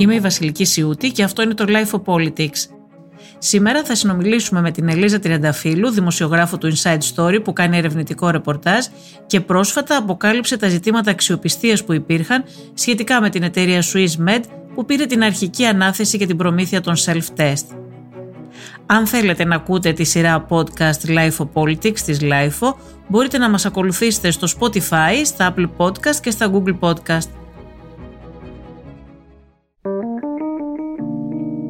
Είμαι η Βασιλική Σιούτη και αυτό είναι το Life of Politics. Σήμερα θα συνομιλήσουμε με την Ελίζα Τριανταφύλου, δημοσιογράφο του Inside Story που κάνει ερευνητικό ρεπορτάζ και πρόσφατα αποκάλυψε τα ζητήματα αξιοπιστίας που υπήρχαν σχετικά με την εταιρεία SwissMed που πήρε την αρχική ανάθεση για την προμήθεια των self-test. Αν θέλετε να ακούτε τη σειρά podcast Life of Politics της Life, μπορείτε να μας ακολουθήσετε στο Spotify, στα Apple Podcast και στα Google Podcast.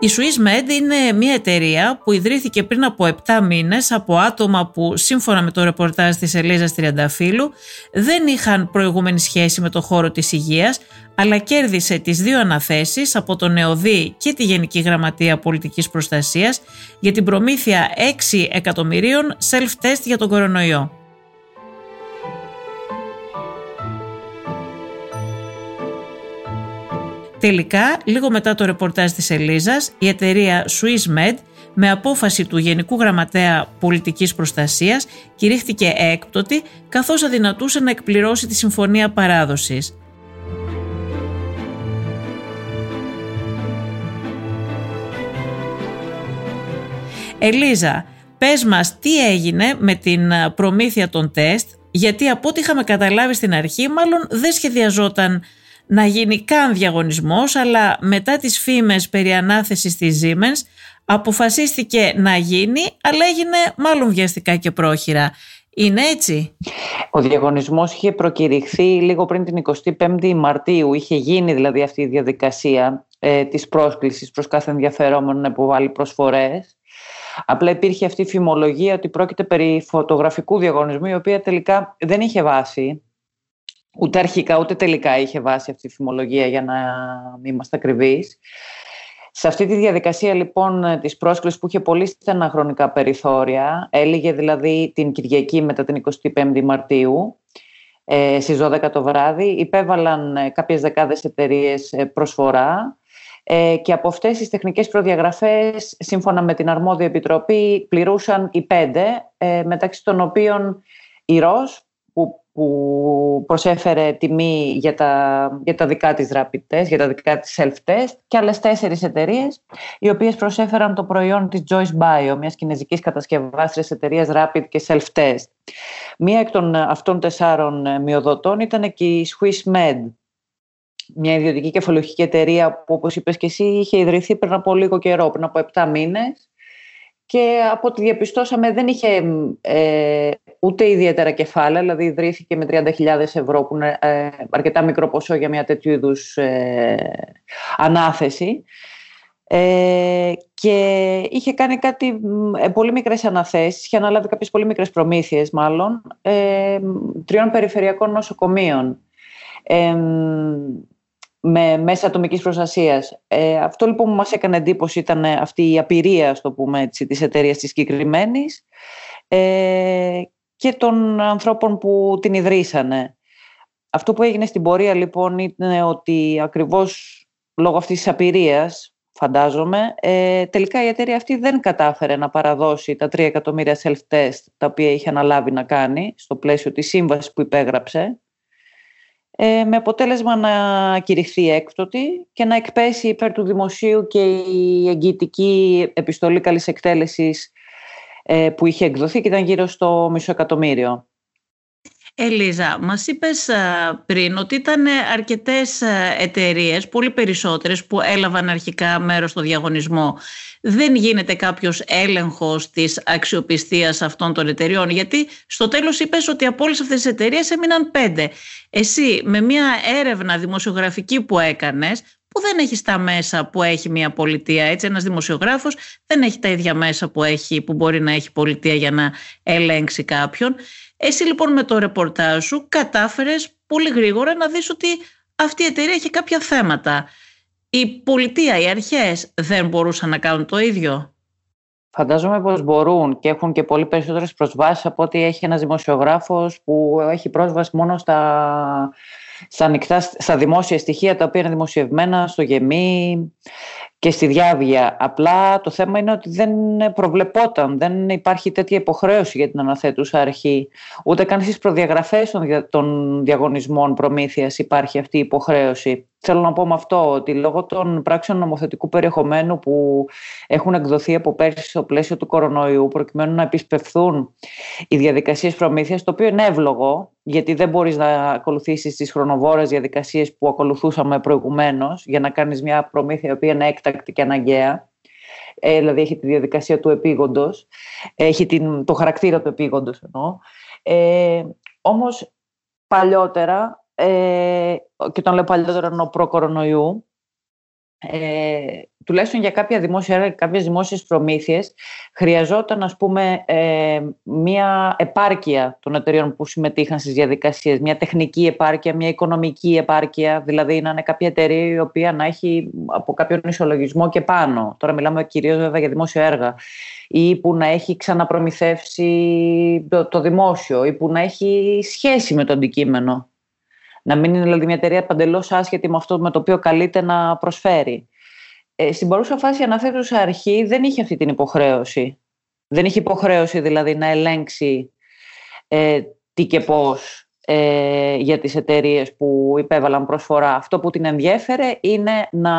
Η SwissMed είναι μια εταιρεία που ιδρύθηκε πριν από 7 μήνες από άτομα που σύμφωνα με το ρεπορτάζ της Ελίζας Τριανταφύλου δεν είχαν προηγούμενη σχέση με το χώρο της υγείας αλλά κέρδισε τις δύο αναθέσεις από τον ΕΟΔΗ και τη Γενική Γραμματεία Πολιτικής Προστασίας για την προμήθεια 6 εκατομμυρίων self-test για τον κορονοϊό. Τελικά, λίγο μετά το ρεπορτάζ της Ελίζας, η εταιρεία SwissMed με απόφαση του Γενικού Γραμματέα Πολιτικής Προστασίας κηρύχθηκε έκπτωτη καθώς αδυνατούσε να εκπληρώσει τη Συμφωνία Παράδοσης. Ελίζα, πες μας τι έγινε με την προμήθεια των τεστ, γιατί από ό,τι είχαμε καταλάβει στην αρχή μάλλον δεν σχεδιαζόταν να γίνει καν διαγωνισμός, αλλά μετά τις φήμες περί ανάθεσης της Siemens αποφασίστηκε να γίνει, αλλά έγινε μάλλον βιαστικά και πρόχειρα. Είναι έτσι; Ο διαγωνισμός είχε προκηρυχθεί λίγο πριν την 25η Μαρτίου. Είχε γίνει δηλαδή αυτή η διαδικασία ε, της πρόσκλησης προς κάθε ενδιαφερόμενο να υποβάλει προσφορές. Απλά υπήρχε αυτή η φημολογία ότι πρόκειται περί φωτογραφικού διαγωνισμού, η οποία τελικά δεν είχε βάση. Ούτε αρχικά ούτε τελικά είχε βάση αυτή η φημολογία για να μην είμαστε ακριβείς. Σε αυτή τη διαδικασία λοιπόν της πρόσκλησης που είχε πολύ στενά χρονικά περιθώρια, έλεγε δηλαδή την Κυριακή μετά την 25η Μαρτίου, ε, στις 12 το βράδυ, υπέβαλαν ε, κάποιες δεκάδες εταιρείες ε, προσφορά ε, και από αυτές τις τεχνικές προδιαγραφές, σύμφωνα με την αρμόδια επιτροπή, πληρούσαν οι πέντε, ε, μεταξύ των οποίων η ΡΟΣ, που που προσέφερε τιμή για τα, για τα δικά της rapid test, για τα δικά της self-test και άλλες τέσσερις εταιρείες, οι οποίες προσέφεραν το προϊόν της Joyce Bio, μιας κινέζικης κατασκευάστριας εταιρείας rapid και self-test. Μία εκ των αυτών τεσσάρων μειοδοτών ήταν και η Swiss Med, μια ιδιωτική κεφαλαιοχική εταιρεία που όπως είπες και εσύ είχε ιδρυθεί πριν από λίγο καιρό, πριν από 7 μήνες και από ό,τι διαπιστώσαμε δεν είχε ε, ούτε ιδιαίτερα κεφάλαια, δηλαδή ιδρύθηκε με 30.000 ευρώ που είναι ε, αρκετά μικρό ποσό για μια τέτοιου είδους ε, ανάθεση. Ε, και είχε κάνει κάτι ε, πολύ μικρές αναθέσεις, είχε αναλάβει κάποιες πολύ μικρές προμήθειες μάλλον, ε, τριών περιφερειακών νοσοκομείων με μέσα ατομικής προστασίας. Ε, αυτό λοιπόν που μας έκανε εντύπωση ήταν αυτή η απειρία, στο πούμε έτσι, της εταιρείας της συγκεκριμένης ε, και των ανθρώπων που την ιδρύσανε. Αυτό που έγινε στην πορεία λοιπόν είναι ότι ακριβώς λόγω αυτής της απειρίας, φαντάζομαι, ε, τελικά η εταιρεία αυτή δεν κατάφερε να παραδώσει τα 3 εκατομμύρια self-test τα οποία είχε αναλάβει να κάνει στο πλαίσιο της σύμβασης που υπέγραψε ε, με αποτέλεσμα να κηρυχθεί έκπτωτη και να εκπέσει υπέρ του δημοσίου και η εγγυητική επιστολή καλής εκτέλεσης ε, που είχε εκδοθεί και ήταν γύρω στο μισό εκατομμύριο. Ελίζα, μας είπες πριν ότι ήταν αρκετές εταιρείες, πολύ περισσότερες που έλαβαν αρχικά μέρος στο διαγωνισμό. Δεν γίνεται κάποιος έλεγχος της αξιοπιστίας αυτών των εταιρεών, γιατί στο τέλος είπες ότι από όλες αυτές τις εταιρείες έμειναν πέντε. Εσύ με μια έρευνα δημοσιογραφική που έκανες, που δεν έχεις τα μέσα που έχει μια πολιτεία. Έτσι, ένας δημοσιογράφος δεν έχει τα ίδια μέσα που, έχει, που μπορεί να έχει πολιτεία για να ελέγξει κάποιον. Εσύ λοιπόν με το ρεπορτάζ σου κατάφερες πολύ γρήγορα να δεις ότι αυτή η εταιρεία έχει κάποια θέματα. Η πολιτεία, οι αρχές δεν μπορούσαν να κάνουν το ίδιο; Φαντάζομαι πως μπορούν και έχουν και πολύ περισσότερες προσβάσεις από ότι έχει ένας δημοσιογράφος που έχει πρόσβαση μόνο στα, στα, ανοιχτά, στα δημόσια στοιχεία τα οποία είναι δημοσιευμένα στο γεμί και στη διάβια. Απλά το θέμα είναι ότι δεν προβλεπόταν, δεν υπάρχει τέτοια υποχρέωση για την αναθέτουσα αρχή. Ούτε καν στις προδιαγραφές των διαγωνισμών προμήθειας υπάρχει αυτή η υποχρέωση. Θέλω να πω με αυτό ότι λόγω των πράξεων νομοθετικού περιεχομένου που έχουν εκδοθεί από πέρσι στο πλαίσιο του κορονοϊού προκειμένου να επισπευθούν οι διαδικασίες προμήθειας, το οποίο είναι εύλογο γιατί δεν μπορείς να ακολουθήσεις τις χρονοβόρες διαδικασίες που ακολουθούσαμε προηγουμένως για να κάνεις μια προμήθεια η οποία είναι έκτακτη και αναγκαία. Ε, δηλαδή έχει τη διαδικασία του επίγοντος, έχει την, το χαρακτήρα του επίγοντος εννοώ. Ε, όμως παλιότερα ε, και τον λέω παλιότερα εννοώ προ-κορονοϊού, ε, τουλάχιστον για κάποια δημόσια, κάποιες δημόσιες προμήθειες χρειαζόταν ας πούμε ε, μια επάρκεια των εταιριών που συμμετείχαν στις διαδικασίες. Μια τεχνική επάρκεια, μια οικονομική επάρκεια. Δηλαδή να είναι κάποια εταιρεία η οποία να έχει από κάποιον ισολογισμό και πάνω. Τώρα μιλάμε κυρίως βέβαια για δημόσια έργα. Ή που να έχει ξαναπρομηθεύσει το, το δημόσιο. Ή που να έχει σχέση με το αντικείμενο. Να μην είναι δηλαδή μια εταιρεία παντελώς άσχετη με αυτό με το οποίο καλείται να προσφέρει. Ε, στην παρούσα φάση η αναθέτουσα αρχή δεν είχε αυτή την υποχρέωση. Δεν είχε υποχρέωση δηλαδή να ελέγξει ε, τι και πώς ε, για τις εταιρείες που υπέβαλαν προσφορά. Αυτό που την ενδιέφερε είναι να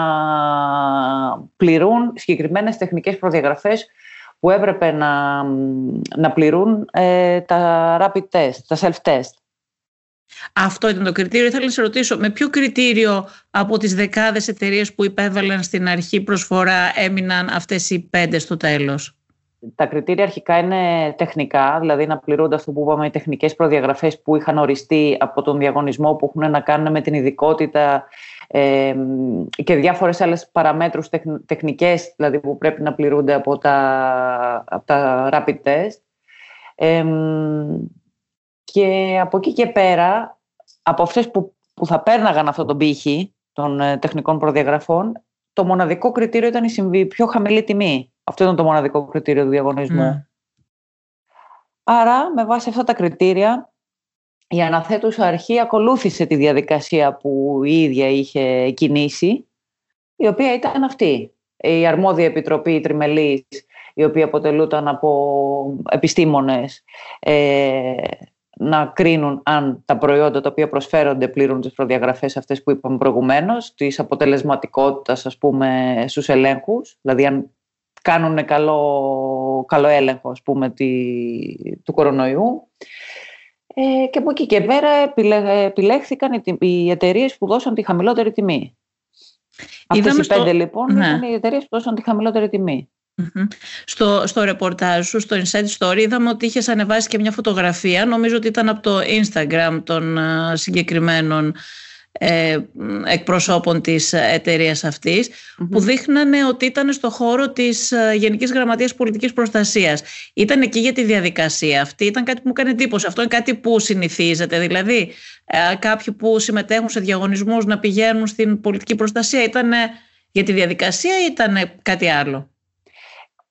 πληρούν συγκεκριμένες τεχνικές προδιαγραφές που έπρεπε να, να πληρούν ε, τα rapid test, τα self-test. Αυτό ήταν το κριτήριο. Ήθελα να σε ρωτήσω με ποιο κριτήριο από τις δεκάδες εταιρείες που υπέβαλαν στην αρχή προσφορά έμειναν αυτές οι πέντε στο τέλος; Τα κριτήρια αρχικά είναι τεχνικά, δηλαδή να πληρούνται αυτό που είπαμε οι τεχνικές προδιαγραφές που είχαν οριστεί από τον διαγωνισμό που έχουν να κάνουν με την ειδικότητα ε, και διάφορες άλλες παραμέτρους τεχνικές δηλαδή που πρέπει να πληρούνται από τα, από τα rapid test. Ε, και από εκεί και πέρα, από αυτές που, που θα πέρναγαν αυτό τον πύχη των ε, τεχνικών προδιαγραφών, το μοναδικό κριτήριο ήταν η συμβή, πιο χαμηλή τιμή. Αυτό ήταν το μοναδικό κριτήριο του διαγωνισμού. Ναι. Άρα, με βάση αυτά τα κριτήρια, η αναθέτουσα αρχή ακολούθησε τη διαδικασία που η ίδια είχε κινήσει, η οποία ήταν αυτή. Η αρμόδια επιτροπή η τριμελής, η οποία αποτελούταν από επιστήμονες, ε, να κρίνουν αν τα προϊόντα τα οποία προσφέρονται πλήρουν τις προδιαγραφές αυτές που είπαμε προηγουμένως, της αποτελεσματικότητας ας πούμε στους ελέγχους, δηλαδή αν κάνουν καλό, καλό έλεγχο ας πούμε του κορονοϊού. Ε, και από εκεί και πέρα επιλέχθηκαν οι, οι εταιρείες που δώσαν τη χαμηλότερη τιμή. Αυτές οι πέντε λοιπόν ναι. ήταν οι εταιρείες που δώσαν τη χαμηλότερη τιμή. Στο, στο ρεπορτάζ σου, στο Inside Story, είδαμε ότι είχες ανεβάσει και μια φωτογραφία. Νομίζω ότι ήταν από το Instagram των uh, συγκεκριμένων ε, εκπροσώπων της εταιρείας που δείχνανε ότι ήταν στο χώρο της uh, Γενικής Γραμματείας Πολιτικής Προστασίας. Ήταν εκεί για τη διαδικασία αυτή. Ήταν κάτι που μου έκανε εντύπωση. Αυτό είναι κάτι που συνηθίζεται. Δηλαδή ε, κάποιοι που συμμετέχουν σε διαγωνισμούς να πηγαίνουν στην πολιτική προστασία ήταν για τη διαδικασία ή ήταν κάτι άλλο;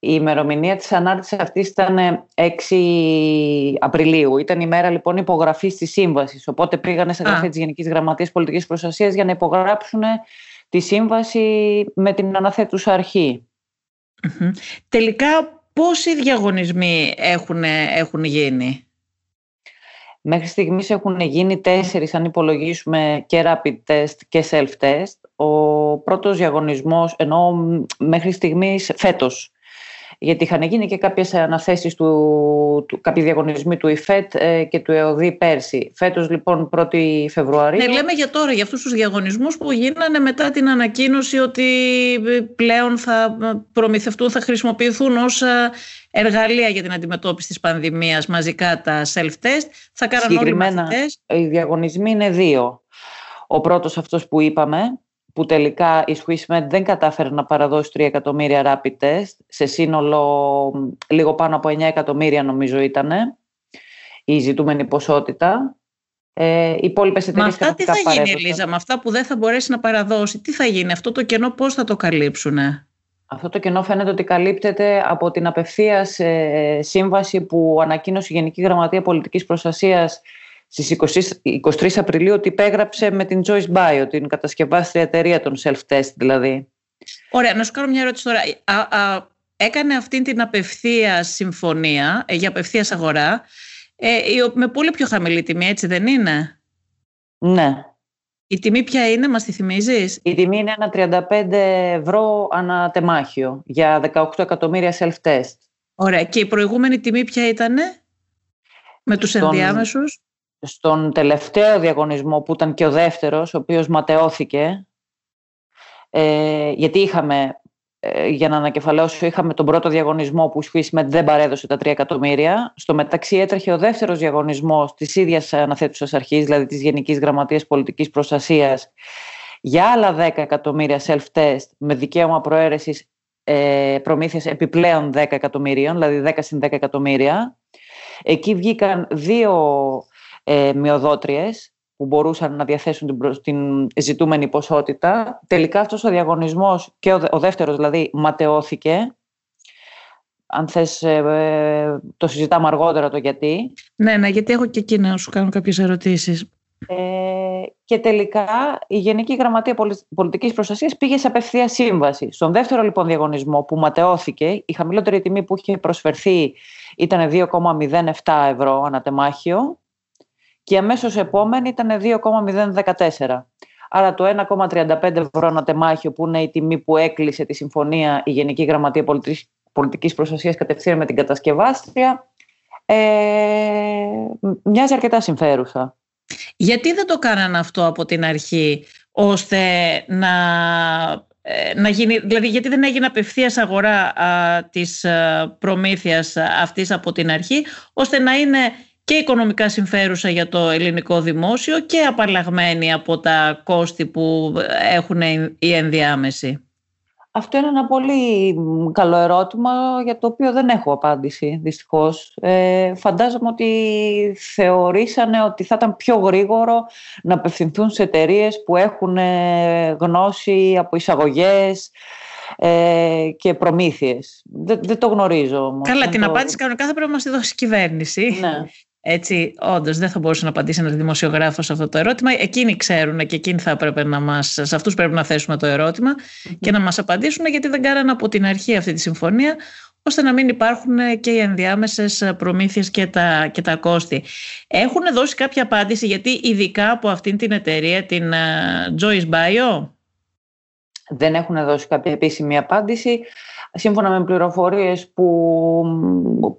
Η ημερομηνία της ανάρτησης αυτής ήταν 6 Απριλίου. Ήταν η μέρα λοιπόν υπογραφής της σύμβασης. Οπότε πήγανε σε γραφή της Γενικής Γραμματείας Πολιτικής Προστασίας για να υπογράψουν τη σύμβαση με την αναθέτουσα Τελικά πόσοι διαγωνισμοί έχουν, έχουν γίνει; Μέχρι στιγμής έχουν γίνει τέσσερις αν υπολογίσουμε και rapid test και self-test. Ο πρώτος διαγωνισμός, ενώ μέχρι στιγμής φέτος, γιατί είχαν γίνει και κάποιες αναθέσεις του, του κάποιοι διαγωνισμοί του ΙΦΕΤ ε, και του ΕΟΔΗ πέρσι. Φέτος λοιπόν 1η Φεβρουαρίου. Ναι, λέμε για τώρα, για αυτούς τους διαγωνισμούς που γίνανε μετά την ανακοίνωση ότι πλέον θα προμηθευτούν, θα χρησιμοποιηθούν ως ε, εργαλεία για την αντιμετώπιση της πανδημίας μαζικά τα self-test. Θα κάνουν όλοι οι μαθητές. Οι διαγωνισμοί είναι δύο. Ο πρώτος αυτός που είπαμε, που τελικά η SwissMed δεν κατάφερε να παραδώσει 3 εκατομμύρια rapid test, σε σύνολο λίγο πάνω από 9 εκατομμύρια νομίζω ήταν η ζητούμενη ποσότητα. Ε, οι υπόλοιπες εταιρείες. Με αυτά τι θα γίνει, Ελίζα, με αυτά που δεν θα μπορέσει να παραδώσει, τι θα γίνει, αυτό το κενό πώς θα το καλύψουν. Αυτό το κενό φαίνεται ότι καλύπτεται από την απευθείας ε, σύμβαση που ανακοίνωσε η Γενική Γραμματεία Πολιτικής Προστασίας στις 23 Απριλίου ότι υπέγραψε με την Joyce Bio, την κατασκευάστρια εταιρεία των self-test δηλαδή. Ωραία, να σου κάνω μια ερώτηση τώρα. Α, έκανε αυτή την απευθεία συμφωνία ε, για απευθείας αγορά ε, με πολύ πιο χαμηλή τιμή, έτσι δεν είναι; Ναι. Η τιμή ποια είναι, μας τη θυμίζεις; Η τιμή είναι ένα 35 ευρώ ανά τεμάχιο για 18 εκατομμύρια self-test. Ωραία. Και η προηγούμενη τιμή ποια ήτανε; Με τους Στον... ενδιάμεσους; Στον τελευταίο διαγωνισμό που ήταν και ο δεύτερος, ο οποίος ματαιώθηκε, ε, γιατί είχαμε, ε, για να ανακεφαλαιώσω, είχαμε τον πρώτο διαγωνισμό που η με δεν παρέδωσε τα 3 εκατομμύρια. Στο μεταξύ έτρεχε ο δεύτερος διαγωνισμός της ίδιας αναθέτουσας αρχής, δηλαδή της Γενικής Γραμματείας Πολιτικής Προστασίας, για άλλα 10 εκατομμύρια self-test με δικαίωμα προαίρεσης ε, προμήθειας επιπλέον 10 εκατομμυρίων, δηλαδή 10 συν 10 εκατομμύρια. Εκεί βγήκαν δύο ε, μειοδότριες που μπορούσαν να διαθέσουν την, την ζητούμενη ποσότητα. Τελικά αυτός ο διαγωνισμός και ο, ο δεύτερος δηλαδή ματαιώθηκε. Αν θες ε, το συζητάμε αργότερα το γιατί. Ναι, ναι, γιατί έχω και εκεί να σου κάνω κάποιες ερωτήσεις. Ε, και τελικά η Γενική Γραμματεία Πολιτικής Προστασίας πήγε σε απευθεία σύμβαση. Στον δεύτερο λοιπόν διαγωνισμό που ματαιώθηκε, η χαμηλότερη τιμή που είχε προσφερθεί ήταν 2,07 ευρώ ανατεμάχιο και η αμέσως επόμενη ήταν 2,014. Άρα το 1,35 ευρώ ανατεμάχιο που είναι η τιμή που έκλεισε τη συμφωνία η Γενική Γραμματεία Πολιτικής Προστασίας κατευθείαν με την κατασκευάστρια ε, μοιάζει αρκετά συμφέρουσα. Γιατί δεν το κάνανε αυτό από την αρχή ώστε να, ε, να γίνει, δηλαδή γιατί δεν έγινε απευθείας αγορά α, της α, προμήθειας αυτής από την αρχή ώστε να είναι και οικονομικά συμφέρουσα για το ελληνικό δημόσιο και απαλλαγμένη από τα κόστη που έχουν οι ενδιάμεσοι. Αυτό είναι ένα πολύ καλό ερώτημα για το οποίο δεν έχω απάντηση δυστυχώς. Ε, φαντάζομαι ότι θεωρήσανε ότι θα ήταν πιο γρήγορο να απευθυνθούν σε εταιρείες που έχουν ε, γνώση από εισαγωγές ε, και προμήθειες. Δεν, δεν το γνωρίζω όμως. Καλά, την το... απάντηση κανονικά θα πρέπει να μας τη δώσει η κυβέρνηση. Ναι. Έτσι, όντως δεν θα μπορούσε να απαντήσει ένας δημοσιογράφος σε αυτό το ερώτημα. Εκείνοι ξέρουν και εκείνοι θα έπρεπε να μας. Σε αυτούς πρέπει να θέσουμε το ερωτημα και να μας απαντήσουν γιατί δεν κάνανε από την αρχή αυτή τη συμφωνία ώστε να μην υπάρχουν και οι ενδιάμεσες προμήθειες και τα, και τα κόστη. Έχουν δώσει κάποια απάντηση γιατί ειδικά από αυτήν την εταιρεία, την ε, Joyce Bio; Δεν έχουν δώσει κάποια επίσημη απάντηση. Σύμφωνα με πληροφορίες που,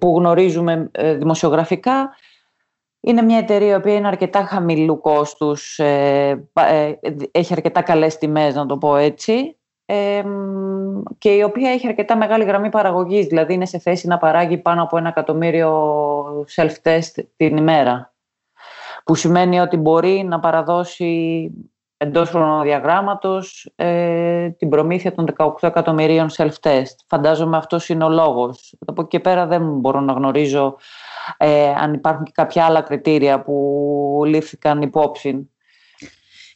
που γνωρίζουμε ε, δημοσιογραφικά, είναι μια εταιρεία η οποία είναι αρκετά χαμηλού κόστους, ε, ε, έχει αρκετά καλές τιμές να το πω έτσι ε, και η οποία έχει αρκετά μεγάλη γραμμή παραγωγής, δηλαδή είναι σε θέση να παράγει πάνω από ένα εκατομμύριο self-test την ημέρα που σημαίνει ότι μπορεί να παραδώσει εντός χρονοδιαγράμματος ε, την προμήθεια των 18 εκατομμυρίων self-test. Φαντάζομαι αυτός είναι ο λόγος. Από εκεί και πέρα δεν μπορώ να γνωρίζω ε, αν υπάρχουν και κάποια άλλα κριτήρια που λήφθηκαν υπόψη.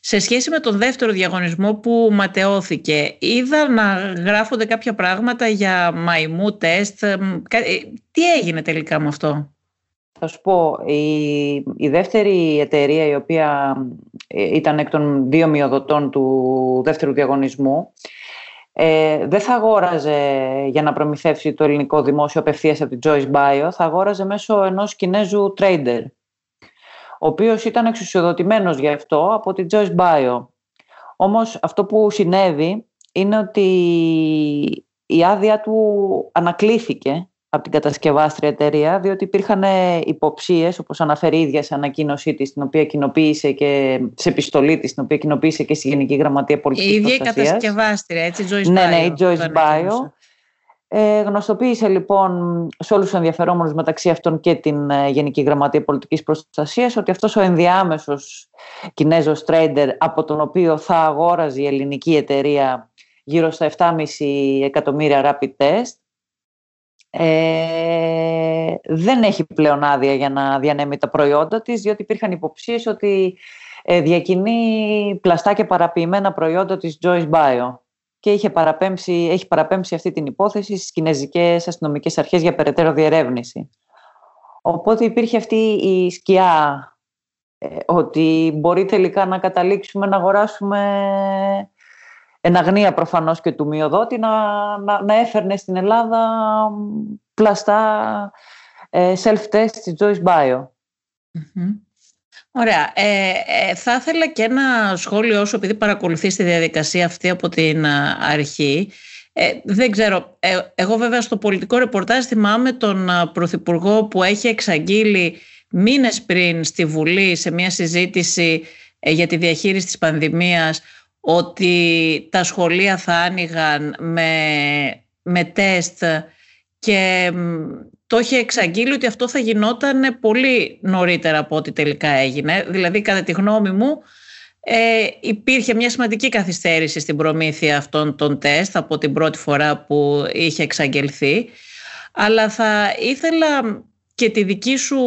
Σε σχέση με τον δεύτερο διαγωνισμό που ματαιώθηκε, είδα να γράφονται κάποια πράγματα για μαϊμού τεστ. Ε, τι έγινε τελικά με αυτό; Θα σου πω, η, η δεύτερη εταιρεία η οποία ε, ήταν εκ των δύο μειοδοτών του δεύτερου διαγωνισμού ε, δεν θα αγόραζε για να προμηθεύσει το ελληνικό δημόσιο απευθείας από την Joyce Bio, θα αγόραζε μέσω ενός Κινέζου trader, ο οποίος ήταν εξουσιοδοτημένος γι' αυτό από την Joyce Bio. Όμως αυτό που συνέβη είναι ότι η άδεια του ανακλήθηκε από την κατασκευάστρια εταιρεία, διότι υπήρχαν ε, υποψίες, όπως αναφέρει η ίδια σε ανακοίνωσή της, την οποία κοινοποίησε και σε επιστολή της, την οποία κοινοποίησε και στη Γενική Γραμματεία Πολιτικής Η ίδια η κατασκευάστρια, έτσι, Joyce ναι, Bio. Ναι, η Joyce Bio. Ε, γνωστοποίησε λοιπόν σε όλους τους ενδιαφερόμενους μεταξύ αυτών και την ε, Γενική Γραμματεία Πολιτικής Προστασίας ότι αυτός ο ενδιάμεσος Κινέζος τρέιντερ από τον οποίο θα αγόραζε η ελληνική εταιρεία γύρω στα 7,5 εκατομμύρια rapid test ε, δεν έχει πλέον άδεια για να διανέμει τα προϊόντα της, διότι υπήρχαν υποψίες ότι ε, διακινεί πλαστά και παραποιημένα προϊόντα της Joyce Bio και είχε παραπέμψει, έχει παραπέμψει αυτή την υπόθεση στις κινέζικες αστυνομικές αρχές για περαιτέρω διερεύνηση. Οπότε υπήρχε αυτή η σκιά ε, ότι μπορεί τελικά να καταλήξουμε να αγοράσουμε εν αγνία προφανώς και του μειοδότη να, να, να έφερνε στην Ελλάδα πλαστά ε, self-test της Joyce Bio. Ωραία. Ε, ε, θα ήθελα και ένα σχόλιο σου, επειδή παρακολουθείς τη διαδικασία αυτή από την αρχή. Ε, δεν ξέρω. Ε, εγώ βέβαια στο πολιτικό ρεπορτάζ θυμάμαι τον Πρωθυπουργό που έχει εξαγγείλει μήνες πριν στη Βουλή σε μια συζήτηση για τη διαχείριση της πανδημίας ότι τα σχολεία θα άνοιγαν με, με τεστ και το είχε εξαγγείλει ότι αυτό θα γινόταν πολύ νωρίτερα από ό,τι τελικά έγινε. Δηλαδή, κατά τη γνώμη μου, ε, υπήρχε μια σημαντική καθυστέρηση στην προμήθεια αυτών των τεστ από την πρώτη φορά που είχε εξαγγελθεί. Αλλά θα ήθελα και τη δική σου,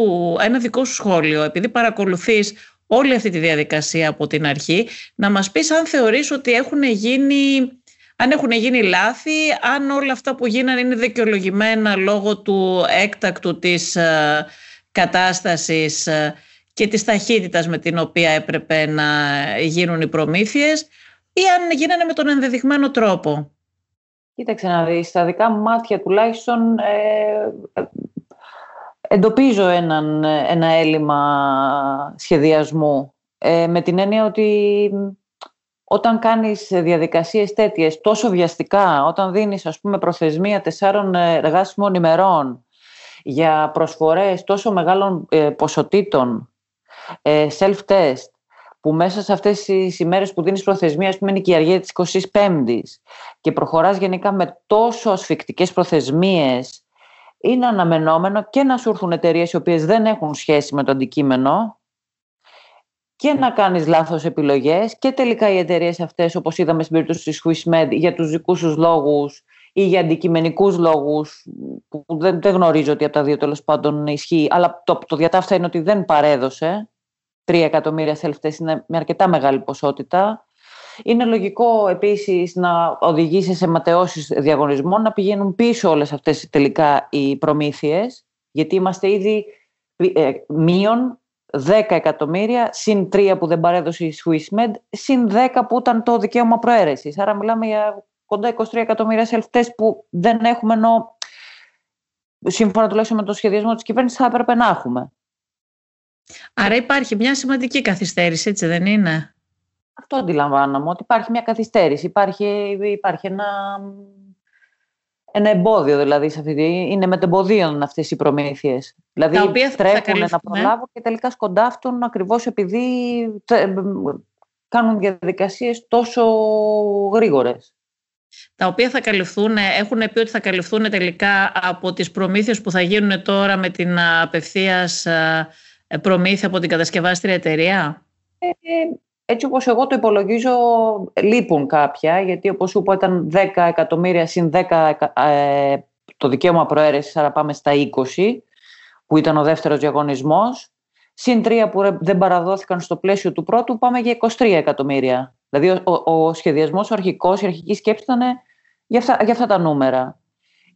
ένα δικό σου σχόλιο, επειδή παρακολουθείς όλη αυτή τη διαδικασία από την αρχή, να μας πεις αν θεωρείς ότι έχουν γίνει αν έχουν γίνει λάθη, αν όλα αυτά που γίνανε είναι δικαιολογημένα λόγω του έκτακτου της ε, κατάστασης ε, και της ταχύτητας με την οποία έπρεπε να γίνουν οι προμήθειες ή αν γίνανε με τον ενδεδειγμένο τρόπο. Κοίταξε να δεις, στα δικά μου μάτια τουλάχιστον ε, εντοπίζω έναν, ένα έλλειμμα σχεδιασμού ε, με την έννοια ότι όταν κάνεις διαδικασίες τέτοιες τόσο βιαστικά, όταν δίνεις ας πούμε προθεσμία τεσσάρων εργάσιμων ημερών για προσφορές τόσο μεγάλων ε, ποσοτήτων, ε, self-test, που μέσα σε αυτές τις ημέρες που δίνεις προθεσμία, ας πούμε είναι και η αργία της 25ης και προχωράς γενικά με τόσο ασφικτικές προθεσμίες, είναι αναμενόμενο και να σου έρθουν εταιρείες οι οποίες δεν έχουν σχέση με το αντικείμενο και να κάνεις λάθος επιλογές και τελικά οι εταιρείες αυτές όπως είδαμε στην περίπτωση της Swissmed για τους δικούς τους λόγους ή για αντικειμενικούς λόγους που δεν, δεν γνωρίζω ότι από τα δύο τέλος πάντων ισχύει αλλά το, το διατάφτα είναι ότι δεν παρέδωσε. 3 εκατομμύρια self είναι με αρκετά μεγάλη ποσότητα είναι λογικό επίσης να οδηγήσει σε ματαιώσεις διαγωνισμών να πηγαίνουν πίσω όλες αυτές τελικά οι προμήθειες γιατί είμαστε ήδη ε, μείον 10 εκατομμύρια, συν 3 που δεν παρέδωσε η SwissMed, συν 10 που ήταν το δικαίωμα προαίρεσης. Άρα μιλάμε για κοντά 23 εκατομμύρια self-test που δεν έχουμε ενώ σύμφωνα τουλάχιστον με το σχεδιασμό της κυβέρνησης θα έπρεπε να έχουμε. Άρα υπάρχει μια σημαντική καθυστέρηση, έτσι δεν είναι; Αυτό αντιλαμβάνομαι, ότι υπάρχει μια καθυστέρηση. Υπάρχει, υπάρχει ένα ένα εμπόδιο δηλαδή σε αυτή τη... Είναι μετεμποδίων αυτές οι προμήθειες. Δηλαδή τα οποία τρέχουν να προλάβουν και τελικά σκοντάφτουν ακριβώς επειδή κάνουν διαδικασίες τόσο γρήγορες. Τα οποία θα καλυφθούν, έχουν πει ότι θα καλυφθούν τελικά από τις προμήθειες που θα γίνουν τώρα με την απευθείας ε, προμήθεια από την κατασκευάστρια εταιρεία; Ε, έτσι όπως εγώ το υπολογίζω λείπουν κάποια, γιατί όπως σου είπα ήταν 10 εκατομμύρια συν 10 ε, το δικαίωμα προαίρεσης, άρα πάμε στα 20, που ήταν ο δεύτερος διαγωνισμός. Συν 3 που δεν παραδόθηκαν στο πλαίσιο του πρώτου, πάμε για 23 εκατομμύρια. Δηλαδή ο, ο σχεδιασμός, ο αρχικός, η αρχική σκέψη ήταν για αυτά, για αυτά τα νούμερα.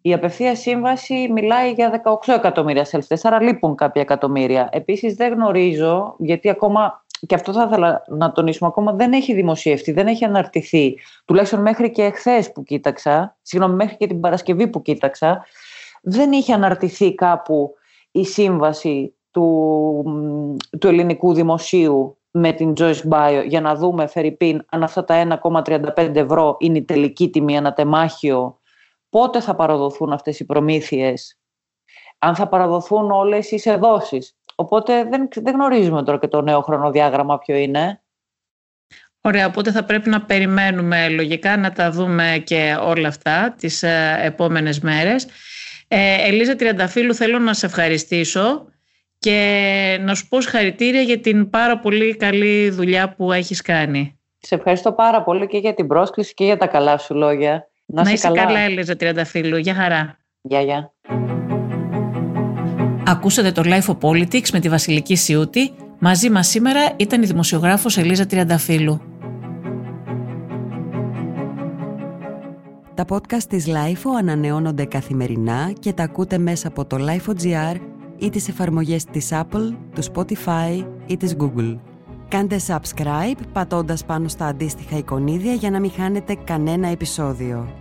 Η απευθείας σύμβαση μιλάει για 18 εκατομμύρια σελφτές, άρα λείπουν κάποια εκατομμύρια. Επίσης δεν γνωρίζω, γιατί ακόμα και αυτό θα ήθελα να τονίσουμε ακόμα, δεν έχει δημοσιευτεί, δεν έχει αναρτηθεί. Τουλάχιστον μέχρι και εχθές που κοίταξα, συγγνώμη, μέχρι και την Παρασκευή που κοίταξα, δεν είχε αναρτηθεί κάπου η σύμβαση του, του ελληνικού δημοσίου με την Joyce Bio για να δούμε, Φερρυπίν, αν αυτά τα 1,35 ευρώ είναι η τελική τιμή ανατεμάχιο, πότε θα παραδοθούν αυτές οι προμήθειες, αν θα παραδοθούν όλες οι δόσεις. Οπότε δεν, δεν γνωρίζουμε τώρα και το νέο χρονοδιάγραμμα ποιο είναι. Ωραία, οπότε θα πρέπει να περιμένουμε λογικά να τα δούμε και όλα αυτά τις ε, επόμενες μέρες. Ε, Ελίζα Τριανταφύλου, θέλω να σε ευχαριστήσω και να σου πω συγχαρητήρια για την πάρα πολύ καλή δουλειά που έχεις κάνει. Σε ευχαριστώ πάρα πολύ και για την πρόσκληση και για τα καλά σου λόγια. Να, να είσαι καλά, καλά Ελίζα Τριανταφύλου. Γεια χαρά. Γεια, γεια. Ακούσατε το Life of Politics με τη Βασιλική Σιούτη. Μαζί μας σήμερα ήταν η δημοσιογράφος Ελίζα Τριανταφύλου. Τα podcast της Lifeo ανανεώνονται καθημερινά και τα ακούτε μέσα από το Lifeo.gr ή τις εφαρμογές της Apple, του Spotify ή της Google. Κάντε subscribe πατώντας πάνω στα αντίστοιχα εικονίδια για να μην χάνετε κανένα επεισόδιο.